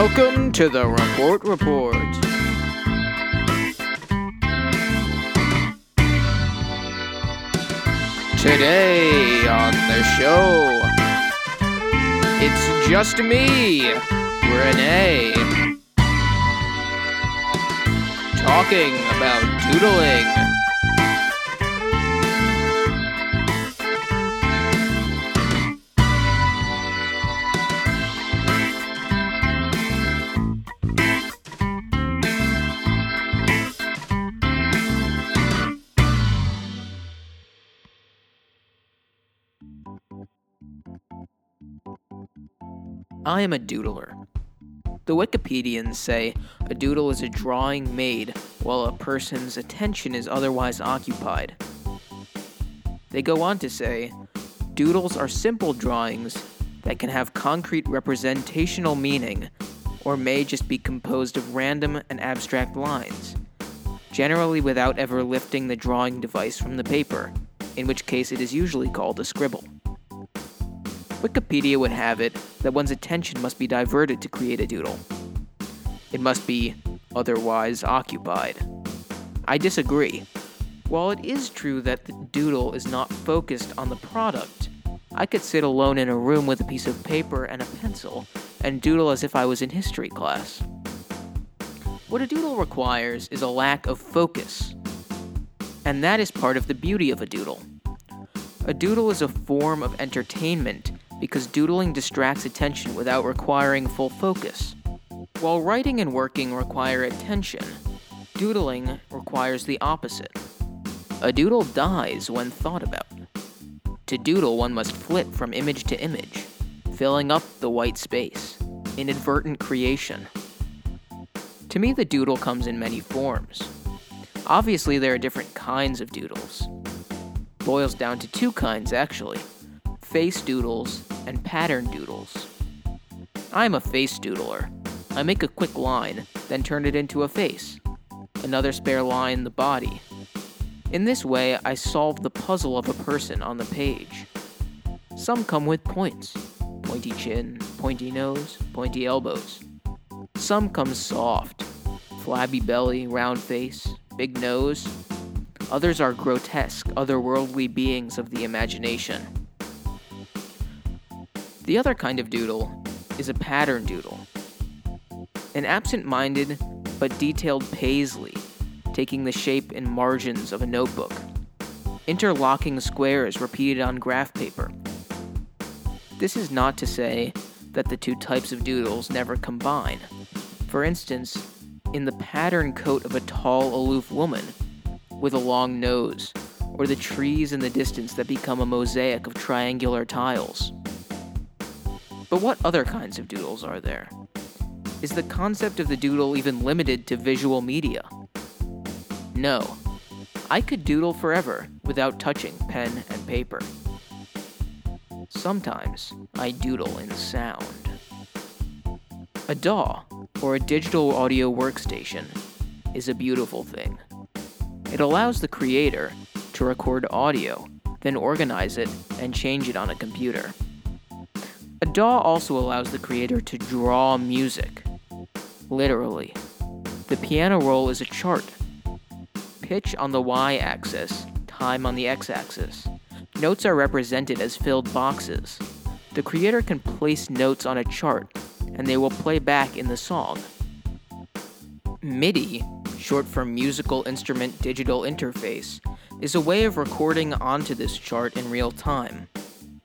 Welcome to the Report Report. Today on the show, it's just me, Renee, talking about doodling. I am a doodler. The Wikipedians say a doodle is a drawing made while a person's attention is otherwise occupied. They go on to say doodles are simple drawings that can have concrete representational meaning or may just be composed of random and abstract lines, generally without ever lifting the drawing device from the paper, in which case it is usually called a scribble. Wikipedia would have it that one's attention must be diverted to create a doodle. It must be otherwise occupied. I disagree. While it is true that the doodle is not focused on the product, I could sit alone in a room with a piece of paper and a pencil and doodle as if I was in history class. What a doodle requires is a lack of focus. And that is part of the beauty of a doodle. A doodle is a form of entertainment because doodling distracts attention without requiring full focus. While writing and working require attention, doodling requires the opposite. A doodle dies when thought about. To doodle, one must flit from image to image, filling up the white space, inadvertent creation. To me, the doodle comes in many forms. Obviously, there are different kinds of doodles. Boils down to two kinds, actually face doodles and pattern doodles. I am a face doodler. I make a quick line, then turn it into a face. Another spare line, the body. In this way, I solve the puzzle of a person on the page. Some come with points pointy chin, pointy nose, pointy elbows. Some come soft flabby belly, round face, big nose. Others are grotesque, otherworldly beings of the imagination. The other kind of doodle is a pattern doodle. An absent minded but detailed paisley, taking the shape and margins of a notebook, interlocking squares repeated on graph paper. This is not to say that the two types of doodles never combine. For instance, in the pattern coat of a tall, aloof woman with a long nose, or the trees in the distance that become a mosaic of triangular tiles. But what other kinds of doodles are there? Is the concept of the doodle even limited to visual media? No. I could doodle forever without touching pen and paper. Sometimes I doodle in sound. A DAW, or a digital audio workstation, is a beautiful thing. It allows the creator to record audio, then organize it and change it on a computer. A DAW also allows the creator to draw music. Literally. The piano roll is a chart. Pitch on the y axis, time on the x axis. Notes are represented as filled boxes. The creator can place notes on a chart, and they will play back in the song. MIDI, short for Musical Instrument Digital Interface, is a way of recording onto this chart in real time.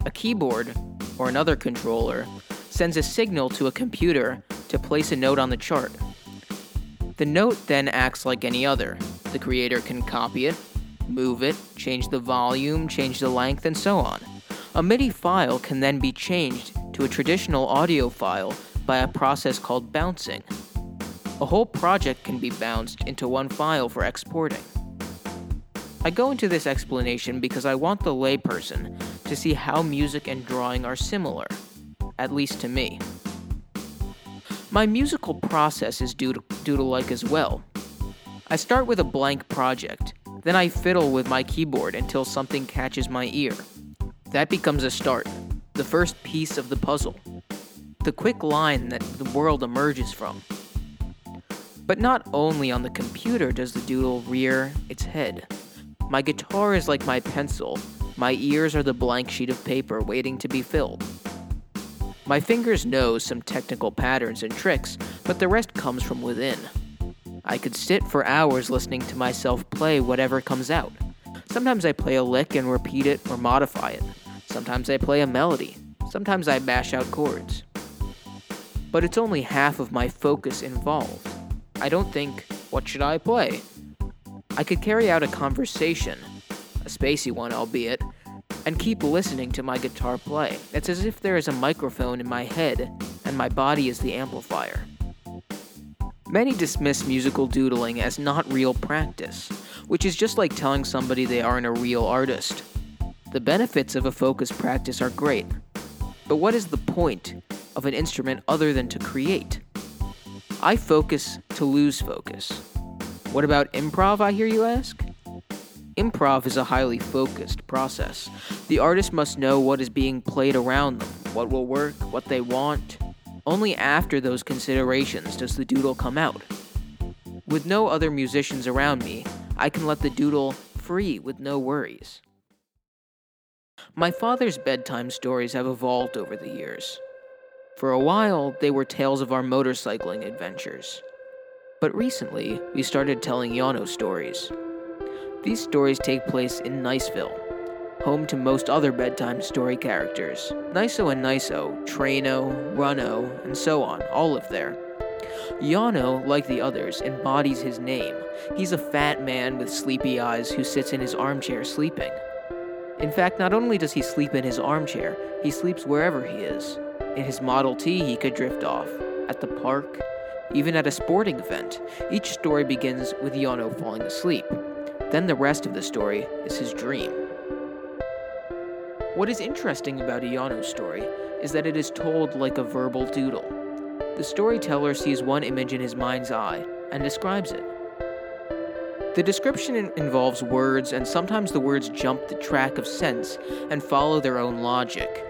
A keyboard, or another controller, sends a signal to a computer to place a note on the chart. The note then acts like any other. The creator can copy it, move it, change the volume, change the length, and so on. A MIDI file can then be changed to a traditional audio file by a process called bouncing. A whole project can be bounced into one file for exporting. I go into this explanation because I want the layperson to see how music and drawing are similar, at least to me. My musical process is doodle like as well. I start with a blank project, then I fiddle with my keyboard until something catches my ear. That becomes a start, the first piece of the puzzle. the quick line that the world emerges from. But not only on the computer does the doodle rear its head. My guitar is like my pencil, my ears are the blank sheet of paper waiting to be filled. My fingers know some technical patterns and tricks, but the rest comes from within. I could sit for hours listening to myself play whatever comes out. Sometimes I play a lick and repeat it or modify it. Sometimes I play a melody. Sometimes I bash out chords. But it's only half of my focus involved. I don't think, what should I play? I could carry out a conversation, a spacey one albeit, and keep listening to my guitar play. It's as if there is a microphone in my head and my body is the amplifier. Many dismiss musical doodling as not real practice, which is just like telling somebody they aren't a real artist. The benefits of a focused practice are great, but what is the point of an instrument other than to create? I focus to lose focus. What about improv, I hear you ask? Improv is a highly focused process. The artist must know what is being played around them, what will work, what they want, only after those considerations does the doodle come out. With no other musicians around me, I can let the doodle free with no worries. My father's bedtime stories have evolved over the years. For a while, they were tales of our motorcycling adventures. But recently, we started telling Yano stories. These stories take place in Niceville, home to most other bedtime story characters. Niso and Niso, Traino, Runo, and so on, all live there. Yano, like the others, embodies his name. He's a fat man with sleepy eyes who sits in his armchair sleeping. In fact, not only does he sleep in his armchair, he sleeps wherever he is. In his Model T, he could drift off. At the park, even at a sporting event. Each story begins with Yano falling asleep. Then the rest of the story is his dream. What is interesting about a Yano story is that it is told like a verbal doodle. The storyteller sees one image in his mind's eye and describes it. The description involves words, and sometimes the words jump the track of sense and follow their own logic.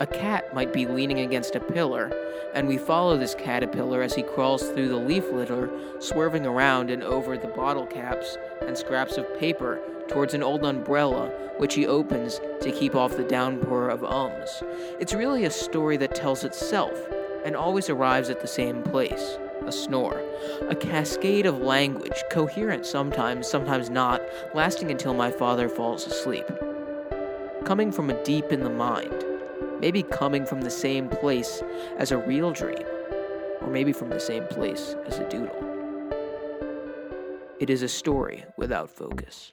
A cat might be leaning against a pillar, and we follow this caterpillar as he crawls through the leaf litter, swerving around and over the bottle caps and scraps of paper towards an old umbrella, which he opens to keep off the downpour of ums. It's really a story that tells itself and always arrives at the same place a snore. A cascade of language, coherent sometimes, sometimes not, lasting until my father falls asleep. Coming from a deep in the mind maybe coming from the same place as a real dream, or maybe from the same place as a doodle. It is a story without focus.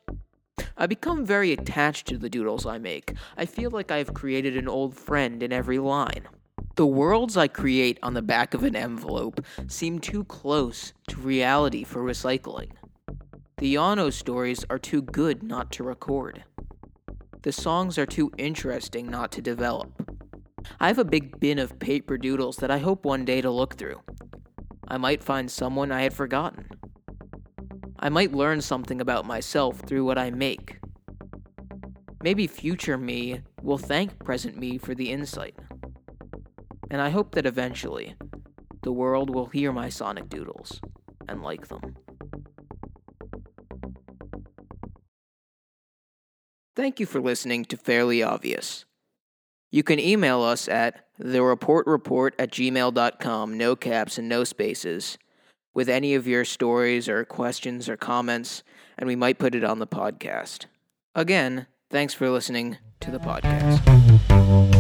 I become very attached to the doodles I make. I feel like I have created an old friend in every line. The worlds I create on the back of an envelope seem too close to reality for recycling. The Yano stories are too good not to record. The songs are too interesting not to develop. I have a big bin of paper doodles that I hope one day to look through. I might find someone I had forgotten. I might learn something about myself through what I make. Maybe future me will thank present me for the insight. And I hope that eventually, the world will hear my sonic doodles and like them. Thank you for listening to Fairly Obvious. You can email us at thereportreport at gmail.com, no caps and no spaces, with any of your stories or questions or comments, and we might put it on the podcast. Again, thanks for listening to the podcast.